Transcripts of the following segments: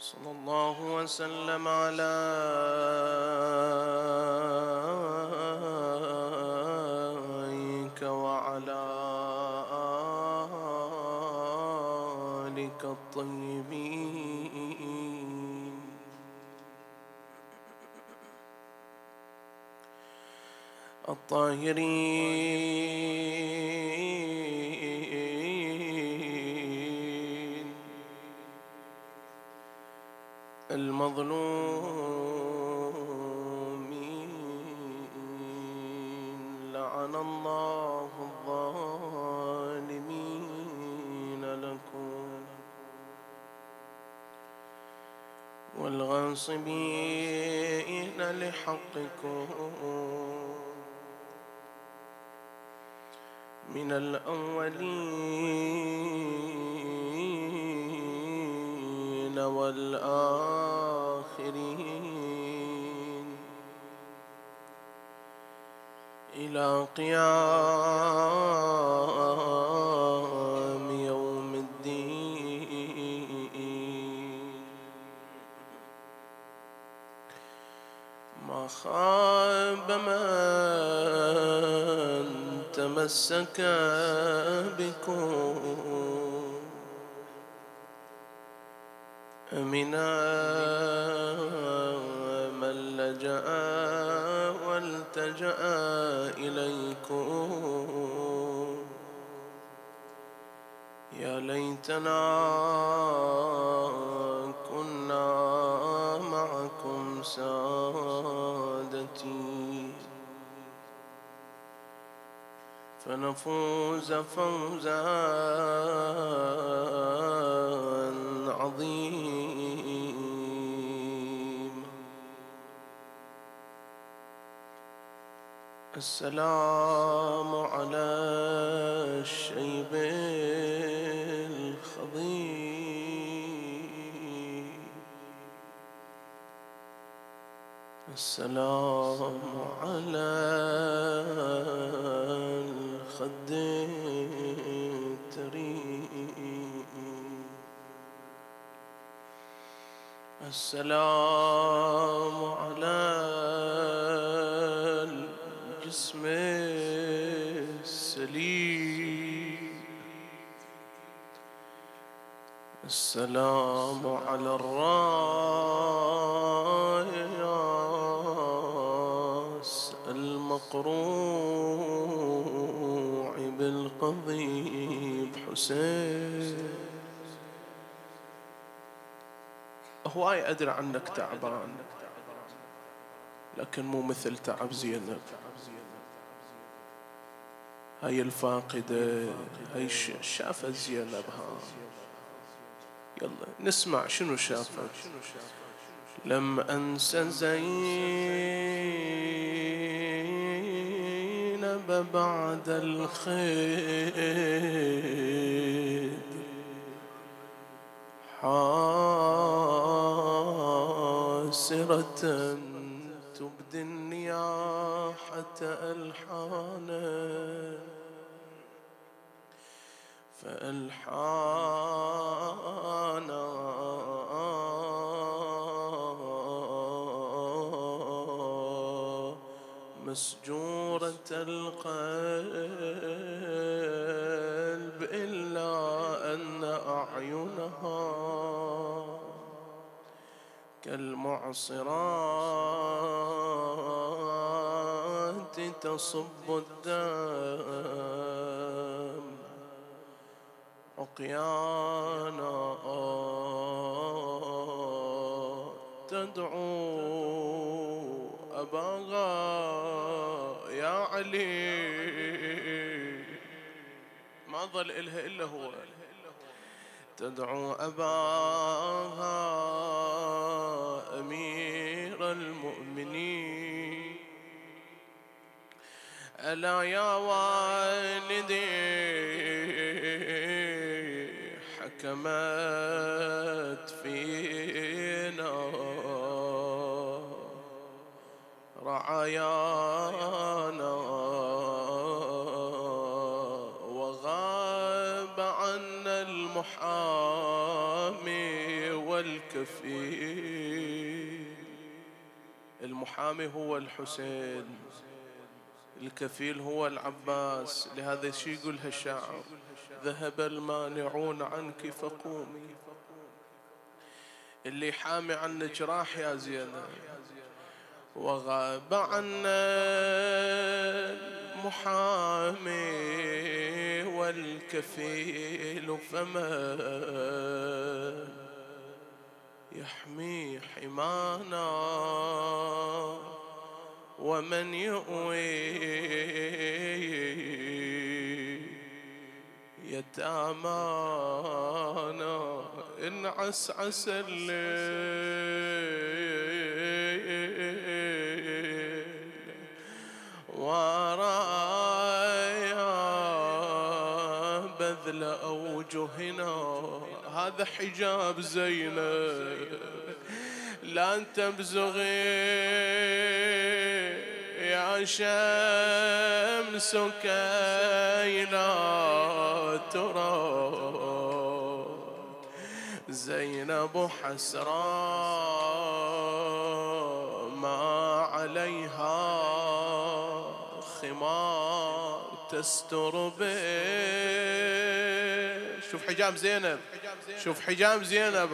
صلى الله وسلم على وعلى آلك الطيبين. الطاهرين. والغاصبين لحقكم. من الأولين والآخرين. إلى قيام تمسك بكم. أمنا من لجأ والتجأ إليكم. يا ليتنا كنا معكم سادتي فنفوز فوزا عظيما السلام على الشيب الخضير السلام على الخد التريم السلام على الجسم السليم. السلام على الراس المقروع بالقضيب حسين. هواي أدري عنك تعبان لكن مو مثل تعب زينب. هاي الفاقدة هاي شافت زينب ها يلا نسمع شنو شافت. لم أنسى زينب. بعد الخير. حاسرة تبدي النياحة ألحانا فألحانا. مسجورة القلب إلا أن أعينها كالمعصرات تصب الدم عقيانا تدعو أباها يا علي. ما ظل إلها إلا هو. تدعو أباها أمير المؤمنين. ألا يا والدي حكمت فينا. رعايانا والكفيل المحامي هو الحسين. الكفيل هو العباس. لهذا شي يقول هالشاعر ذهب المانعون عنك فقومي. اللي حامي عنك راح يا زينب. وغاب عنا المحامي والكفيل فما يحمي حمانا ومن يؤوي يتامانا. إن عسعس الليل ورايا بذل أوجهنا. هذا حجاب زينب. لا تبزغي يا شمس كي لا ترى. زينب حسرا ما عليها خمار تستر به. شوف حجاب زينب. شوف حجاب زينب.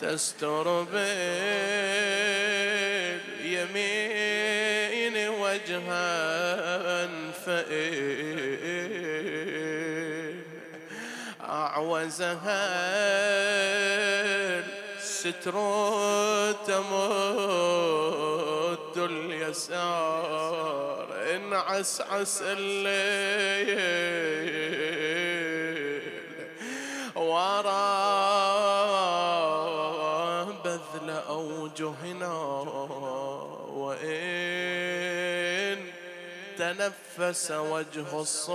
تستر باليمين وجها فإن أعوزها الستر تمد اليسار. إن عسعس الليل ورا بذل أوجهنا وإن تنفس وجه الصبح.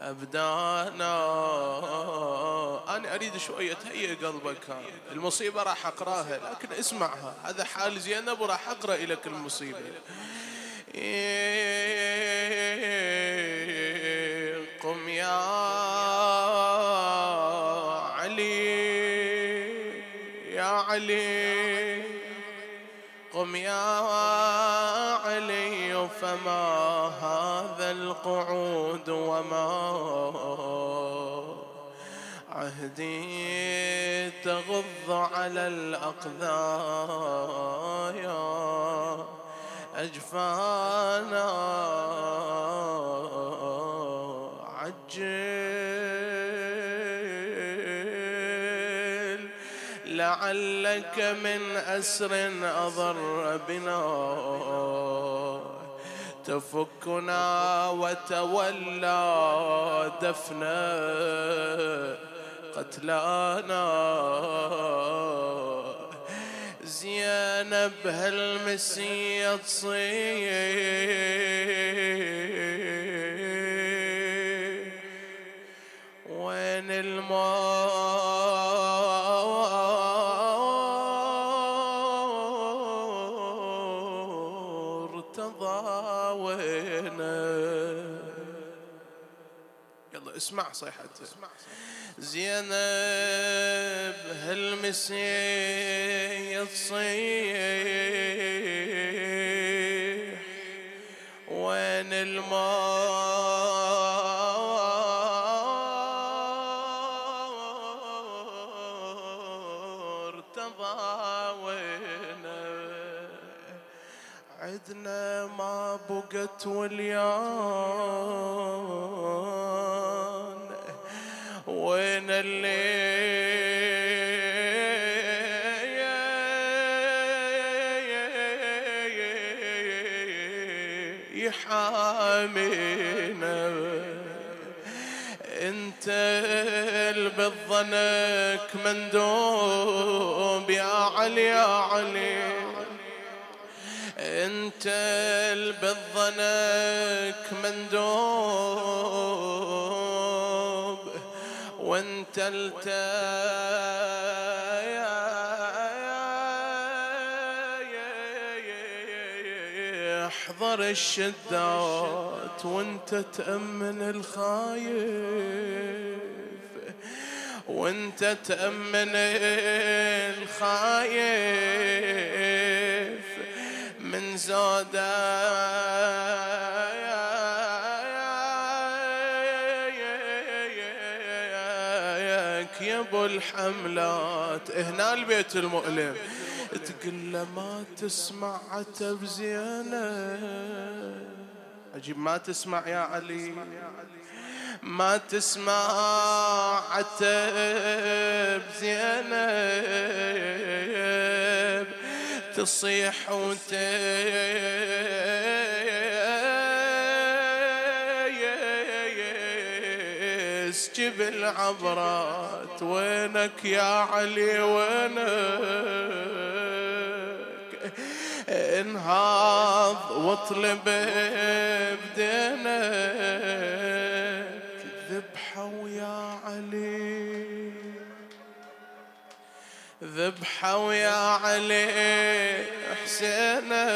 أبدانا أنا أريد شوية تهيئ قلبك. المصيبة راح أقراها لكن اسمعها. هذا حال زينب وراح أقرأ لك المصيبة. علي. قم يا علي فما هذا القعود وما عهدي تغض على الأقذايا. أجفانا لعلك من أسر أضر بنا تفكنا وتولى دفنا قتلانا. زينب هالمسية تصيح. اسمع صيحته زينب هالمسية تصيح وين المرتضى وينه عدنا ما بقت وليان بظنك مندوب يا علي يا علي. انت بظنك مندوب وانت الت احضر الشدات وانت تأمن الخايف. وانت تأمن الخايف من زودا يا أبو الحملات. هنا البيت المؤلم. تقول ما تسمع عتب زينة عجيب ما تسمع يا علي. ما تسمع عتب زينب تصيح وتسجب العبرات. وينك يا علي؟ وينك؟ انهاض واطلب بدينك. ذبحة ويا علي حسينة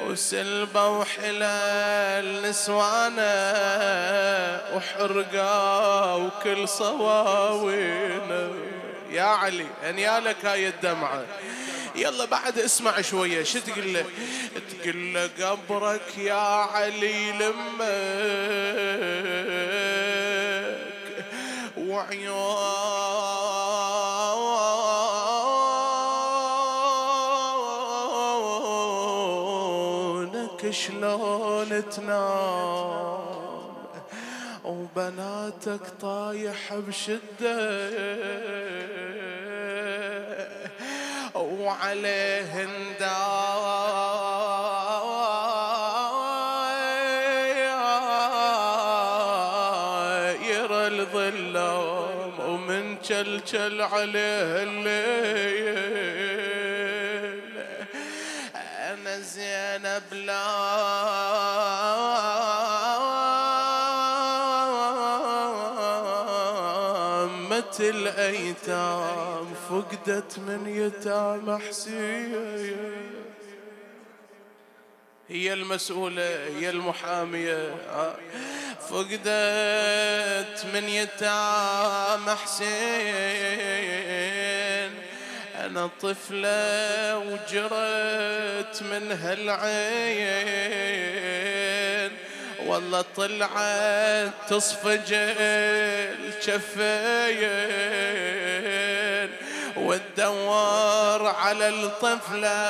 وسلبة وحلال نسوانة وحرقة وكل صواوينا يا علي انيالك هاي الدمعة. يلا بعد اسمع شوية شو تقول له؟ تقول له قبرك يا علي لمك. شلون تنام؟ وبناتك طايح بشدة. وعليهن داير الظلام ومن جلجل عليه الليل الأيتام فقدت من يتام حسين. هي المسؤولة هي المحامية. فقدت من يتام حسين. أنا طفلة وجرت من هالعين والله طلعت تصفج الشفين وتدور على الطفلة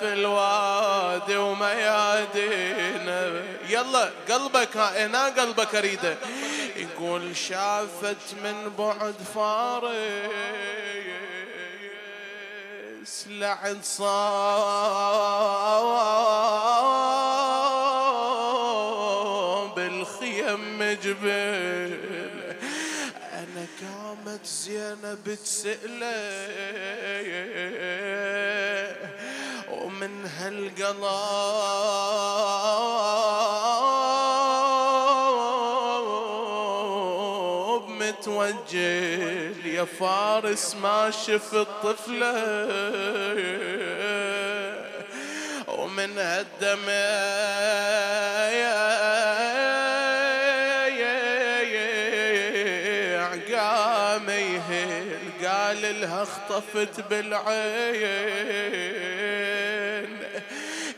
في الوادي وميادينا يلا قلبك هنا قلبك أريده يقول شافت من بعد فارس لعن صاب قامت زينب تسأله ومن هالقلب متوجل يا فارس ما شفت طفله. ومن هالدمع لها اخطفت بالعين.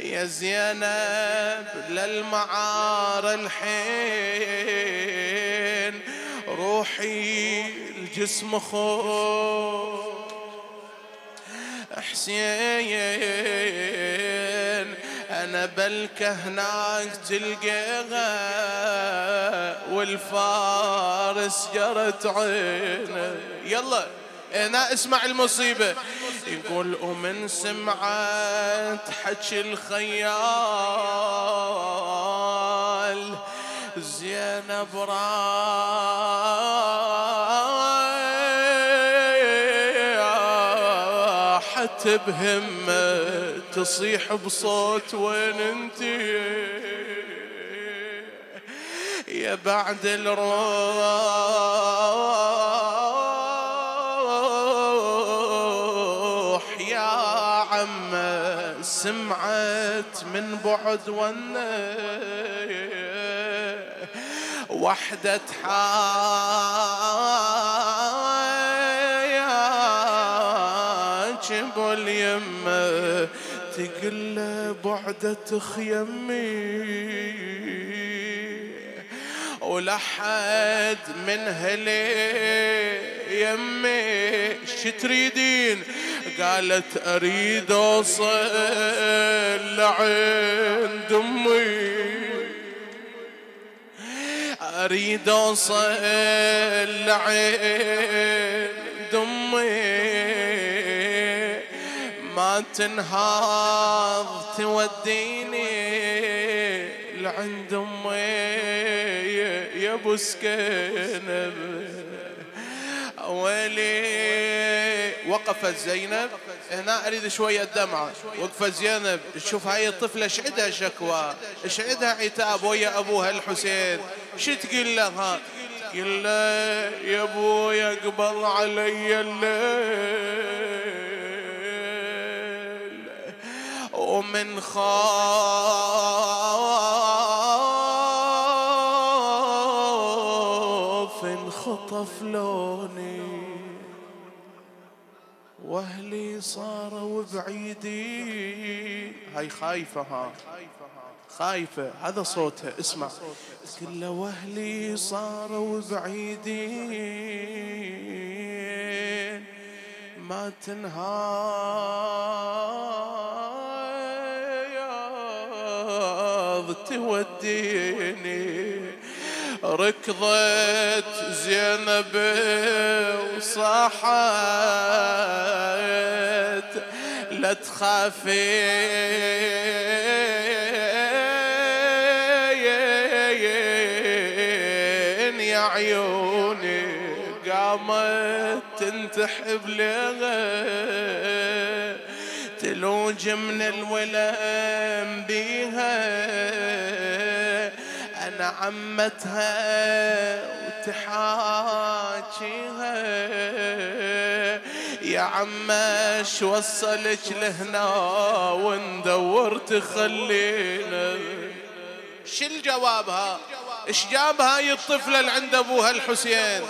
يا زينب للمعار الحين. روحي الجسم خوف حسين أنا بلكه هناك تلقيها والفارس جرت عينه يلا. هنا أسمع المصيبة. يقول ومن سمعت حكي الخيال زينب راحت بهمة تصيح بصوت وين انتي يا بعد الروح. عم سمعت من بعد ونه. وحدة حاجب اليمة تقل بعدة خيمي. ولحد من هلي يمي شتريدين قالت أريد أوصل لعند أمي. أريد أوصل لعند أمي. ما تنهض توديني لعند أمي يا أبو سكينة. ويلي وقفت زينب. هنا أريد شوية دمعه وقفت زينب. تشوف هاي الطفلة إيش عندها شكوى؟ إيش عندها عتاب؟ ويا أبوها الحسين. شو تقول لها؟ تقول له يا ابويا أقبل علي الليل. ومن خاف انخطف لوني واهلي صاروا بعيدين هاي خايفة ها. خايفة. هذا صوتها. اسمع. كل واهلي صاروا بعيدين ما تنهاض توديني. ركضت زينب وصاحت لا تخافين يا عيوني قامت تنتحب لها تلوج من الولم بيها. عمتها وتحاكيها. يا عمه وصلك لهنا وندور تخلينا. شو الجوابها إيش جاب هاي الطفلة اللي عند أبوها الحسين؟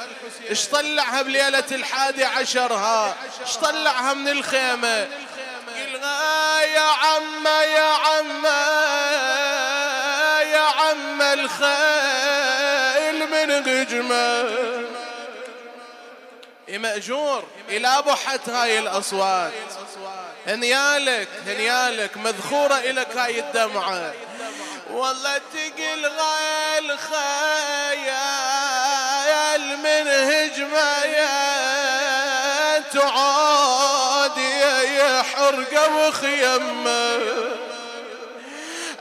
إيش طلعها بليلة الحادي عشرها؟ إيش طلعها من الخيمة؟ قلها يا عمة يا عمة. يا عم الخيل من هجمة مأجور إلى بحت هاي الأصوات. هنيالك هنيالك مذخورة إلك هاي الدمعة. والله تقل غيل خيال من هجمة يا تعاد يا حرقة وخيمة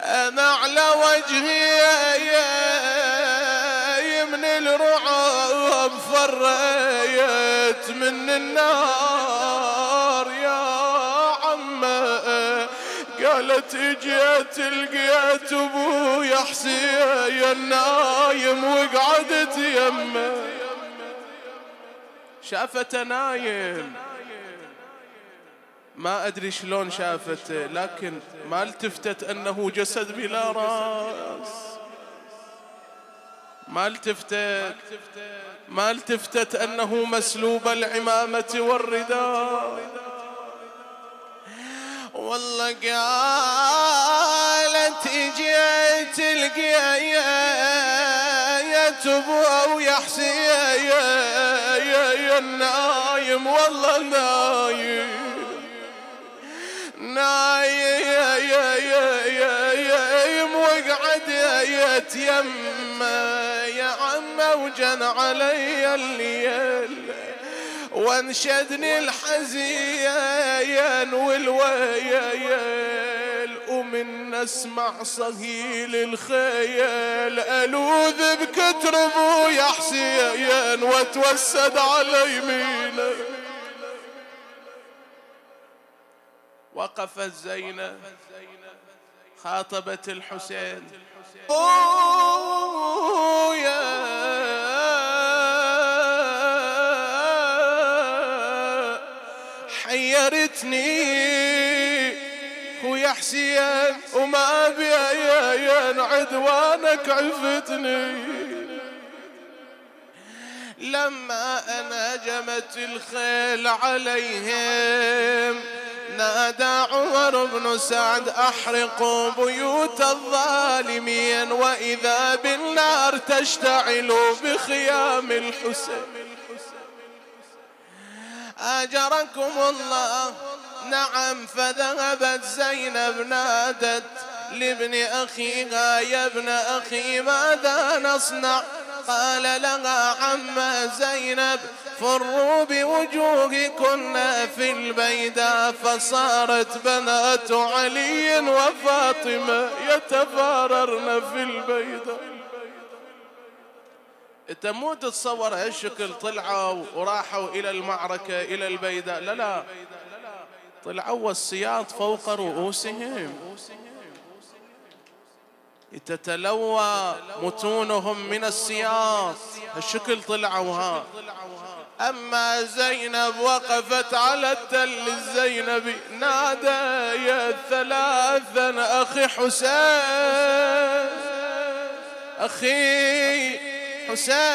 أنا على وجهي فريت من النار يا عمة. قالت اجيت لقيت أبويا حسين نايم وقعدت يمه. شافته نايم. ما أدري شلون شافته لكن ما التفتت أنه جسد بلا راس. ما التفتت ما التفتت أنه مسلوب العمامة والرداء. والله قالت اجيت لقيت ابوها ويا حسين يا النايم والله نايم نايم. وقعد يتيم يا عمه وجن علي الليل. وانشدني الحزين والويل ومن أسمع صهيل الخيل. ألوذ بكتر أبويا حسين وأتوسد على يمينه وقفت زينب خاطبت الحسين. حيرتني. ويا حسين وما أبي عدوانك عفتني. لما أنهجمت الخيل عليهم نادى عمر بن سعد أحرقوا بيوت الظالمين وإذا بالنار تشتعل بخيام الحسين. أجركم الله. نعم فذهبت زينب نادت لابن أخيها يا ابن أخي ماذا نصنع؟ قال لها عم زينب فروا بوجوهكن في البيداء فصارت بنات علي وفاطمة يتفاررن في البيداء انت مو تتصور هالشكل طلعوا وراحوا إلى المعركة إلى البيداء لا لا. طلعوا والسياط فوق رؤوسهم. تتلوى متونهم من السياط الشكل طلعوا ها أما زينب وقفت على التل الزينبي نادى يا ثلاثا أخي حسين أخي حسين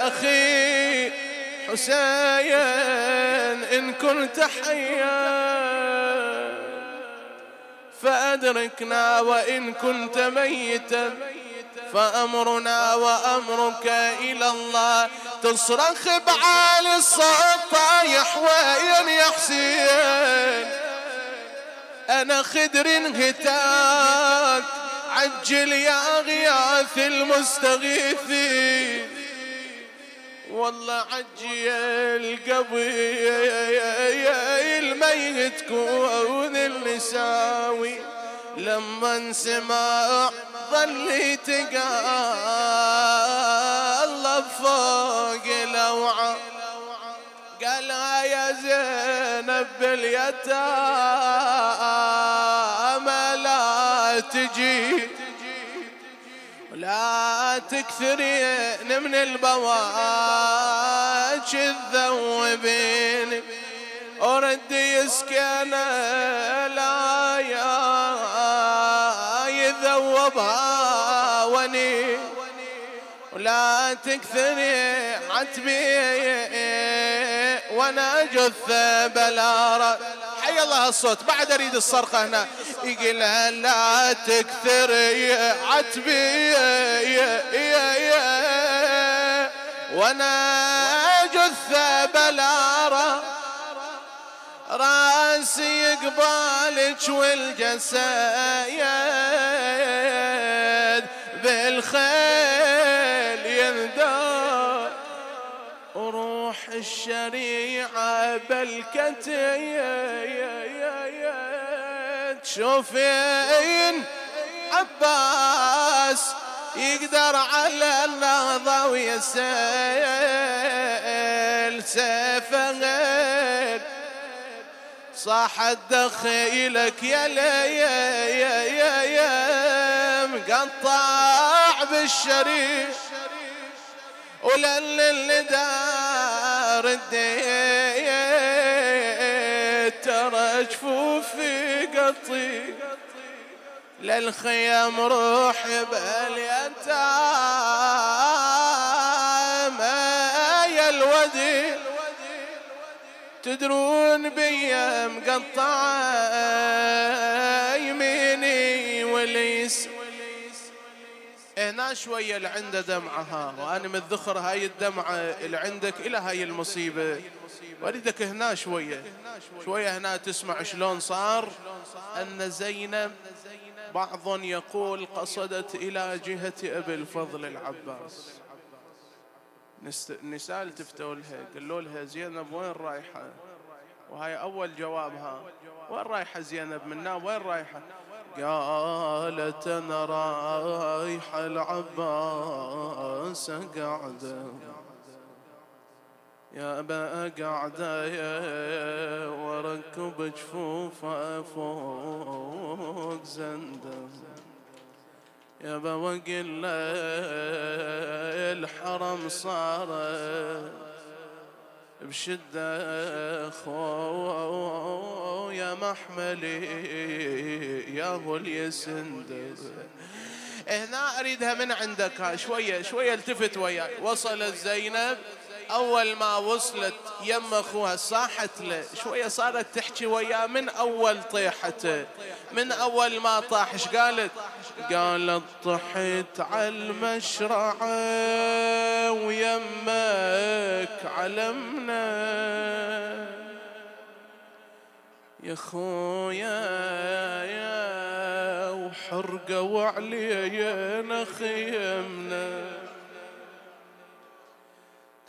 أخي حسين إن كنت حيا. فأدركنا وإن كنت ميتا فأمرنا وأمرك إلى الله. تصرخ بعالي الصوت طايح وين يا حسين أنا خدر هتاك عجل يا غياث المستغيثين. والله عجل قبيل الميت كون النساوي لما سمع ظل تقال فوق الاوعى قال يا زينب باليتامى لا تجي. لا تكثرين من البواج الذوبين. ورد يسكن لا يا وني. ولا تكثري عتبي وأنا جث بلارة. حي الله الصوت. بعد أريد الصرخة هنا. يقول لا تكثر عتبي وأنا جث بلارة. رأسي قبالك والجسد بالخيل يندى وروح الشريعة بالكتيت شوفين عباس يقدر على النهضة ويسيل سيفه صاح الدخيلك يا يا مقطع بالشريف ولل دار الديت ترى جفوفي قطي. للخيام روح باليتامى يا الودي تدرون بيا مقطعة يميني وليس هنا شوية اللي عنده دمعة وأنا متذخر هاي الدمعة اللي عندك إلى هاي المصيبة. وأريدك هنا شوية. شوية هنا تسمع شلون صار؟ أن زينب بعض يقول قصدت إلى جهة أبي الفضل العباس. النساء التفتوا لها قالوا لها زينب وين رايحة؟ وهاي أول جوابها وين رايحة زينب منا؟ وين رايحة؟ قالت أنا رايحة العباس قاعدة يا أبا قاعدة وركب جفوفها فوق زندم يا بوقل الحرم صار بشدة خو يا محملي يا هو اليسند هنا أريدها من عندك ها شوية شوية التفت وياي. وصلت زينب أول ما وصلت يم أخوها صاحت له. شوية صارت تحكي وياه من أول طيحته من أول ما طاح إيش قالت قالت طحت على المشرعة ويمك علمنا يا خويا يا وحرقة وعلينا خيمنا.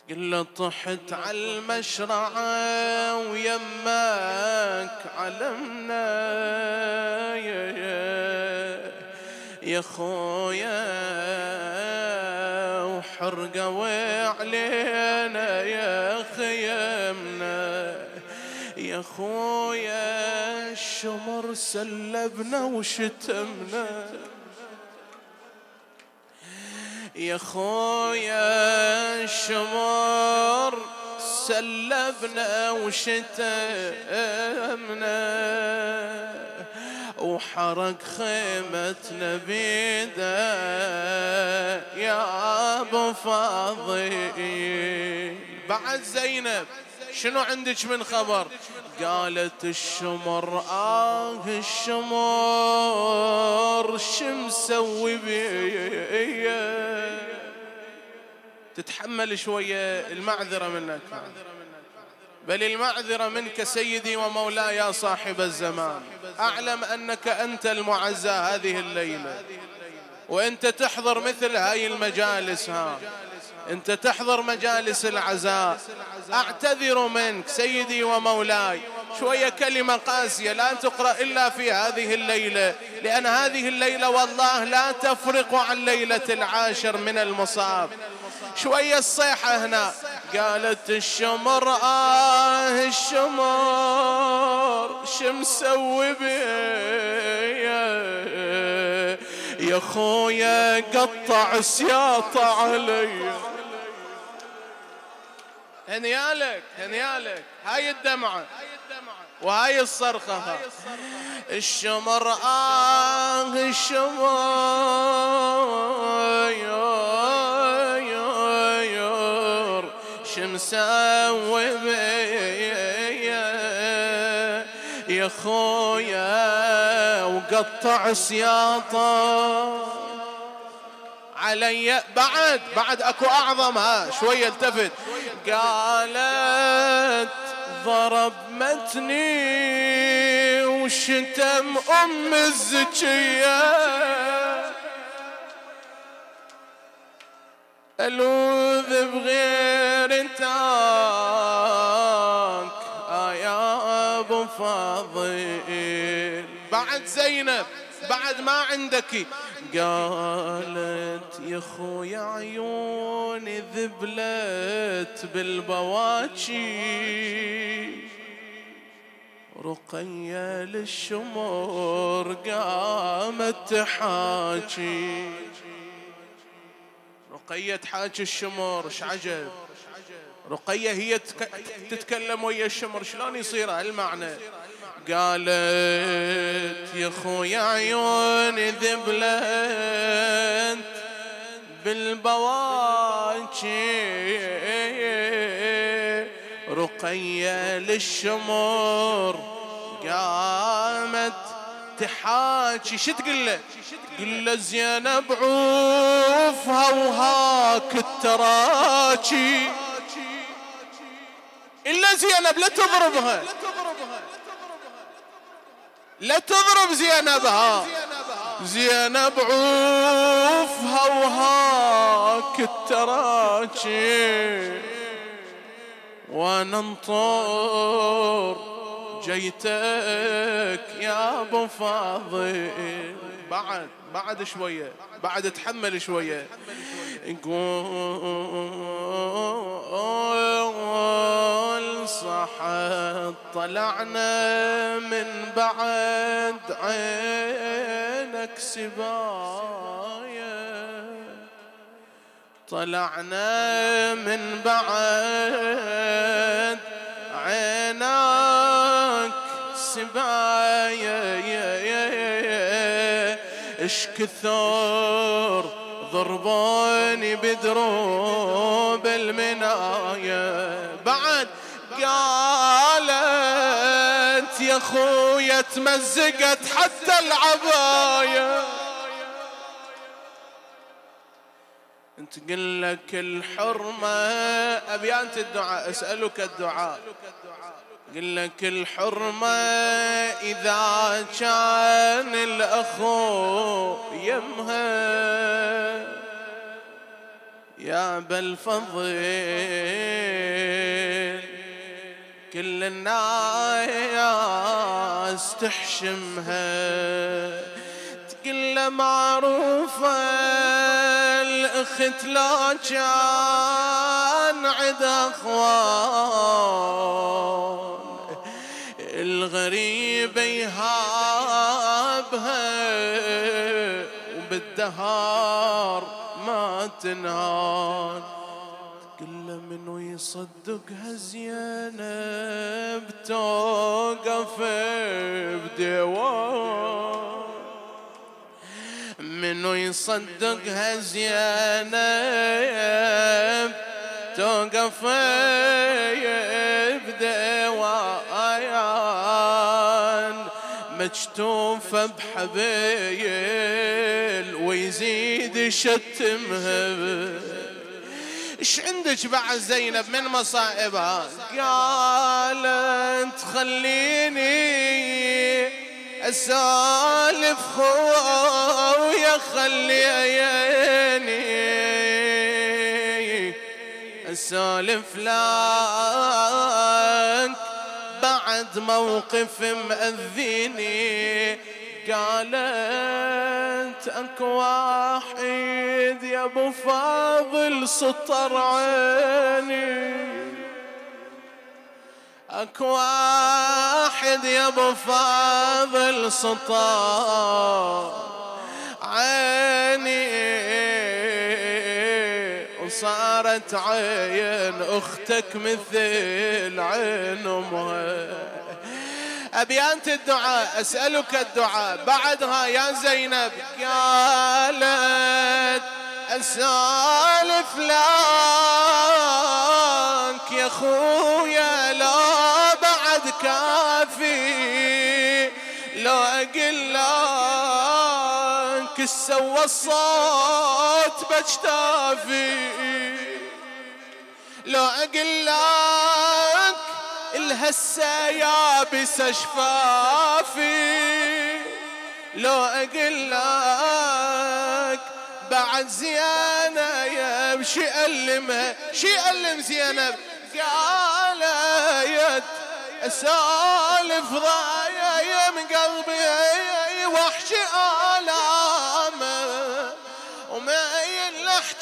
قل طحت على المشرعة ويماك علمنا. يا يا يا خويا وحرقة وعلينا يا خيمنا. يا خويا الشمر سلبنا وشتمنا. يا خويا الشمر سلبنا وشتمنا. وحرق خيمتنا بيده يا أبو فاضل. بعد زينب. شنو عندك من خبر؟ قالت الشمر آه الشمر شمسوي بيه تتحمل شوية المعذرة منك. بل المعذرة منك سيدي ومولاي يا صاحب الزمان. أعلم أنك أنت المعزى هذه الليلة. وأنت تحضر مثل هاي المجالس ها. أنت تحضر مجالس العزاء. أعتذر منك سيدي ومولاي. شوية كلمة قاسية لا تقرأ إلا في هذه الليلة لأن هذه الليلة والله لا تفرق عن ليلة العاشر من المصاب. شوية الصيحة هنا. قالت الشمر آه الشمر شمسوي يا خويا قطع سياطة علي هنيالك هنيالك هاي الدمعة وهاي الصرخة الشمر آه الشمر مسوي يا خويا وقطع سياطه. علي بعد بعد اكو اعظم ها شوية التفت. قالت ضرب متني وشتم ام الزكية. ألوذ بغير أبو فاضل. بعد زينب بعد ما عندك. قالت يا خويا عيوني ذبلت بالبواكي. رقية للشمر قامت تحاكي. رقية حاج الشمر إيش عجب؟ رقية هي تتكلم ويا الشمر شلون يصير هالمعنى؟ قالت يا خويا عيوني ذبلت بالبواكي. رقية للشمر قامت تحاكي. شو تقول له؟ قل له زينب عوفها وهاك التراكي. إلا زينب لا تضربها. لا تضرب زينبها. زينب عوفها وهاك التراكي وننطر جيتك يا أبو فاضل. بعد بعد شوية بعد تحمل شوية. نقول صحت طلعنا من بعد عينك سبايا. طلعنا من بعد عينك سبايا. اش كثر ضربوني بدروب المناية يا خويا تمزقت حتى العبايه انت قل لك الحرمة. أبيانت الدعاء أسألك الدعاء. قل لك الحرمة إذا كان الأخو يمها يا بالفضل كل الناس تحشمها تقل معروفة الأخت لا كان عد أخوان الغريب يهابها وبالدهار ما تنهان كل منو يصدقها زينب توقف بديوان. منو يصدقها زينب توقف بديوان. مجتوفة بحبيل ويزيد يشتمها إيش عندك بعد زينب من مصائبها؟ قالت خليني أسالف خويا خلي عيني أسالف لك بعد موقف مأذيني. قالت اك واحد يا أبو فاضل سطر عيني. اكو واحد يا أبو فاضل سطار عيني. وصارت عين أختك مثل عين أمها. أبي أنت الدعاء أسألك الدعاء. بعدها يا زينب قالت أسألف لك يا خويا لا كافي لو أقول لك سوى الصوت بجتافي. لو أقول لك الهسه يابس شفافي لو أقول لك بعد زينة يمشي ألمها شي ألم زينب؟ قالت أسالف ضايع من قلبي وحش آلامه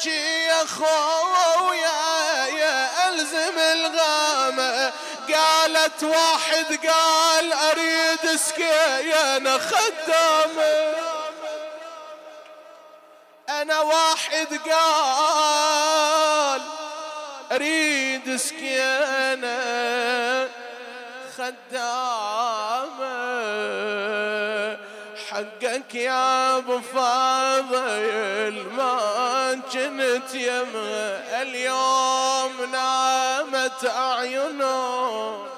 يا خويا يا ألزم الغامة. قالت واحد قال أريد سكينة خدامة. أنا واحد قال أريد سكينة خدامة. حقك يا أبو فاضل ما كنت يمه اليوم نامت أعينه.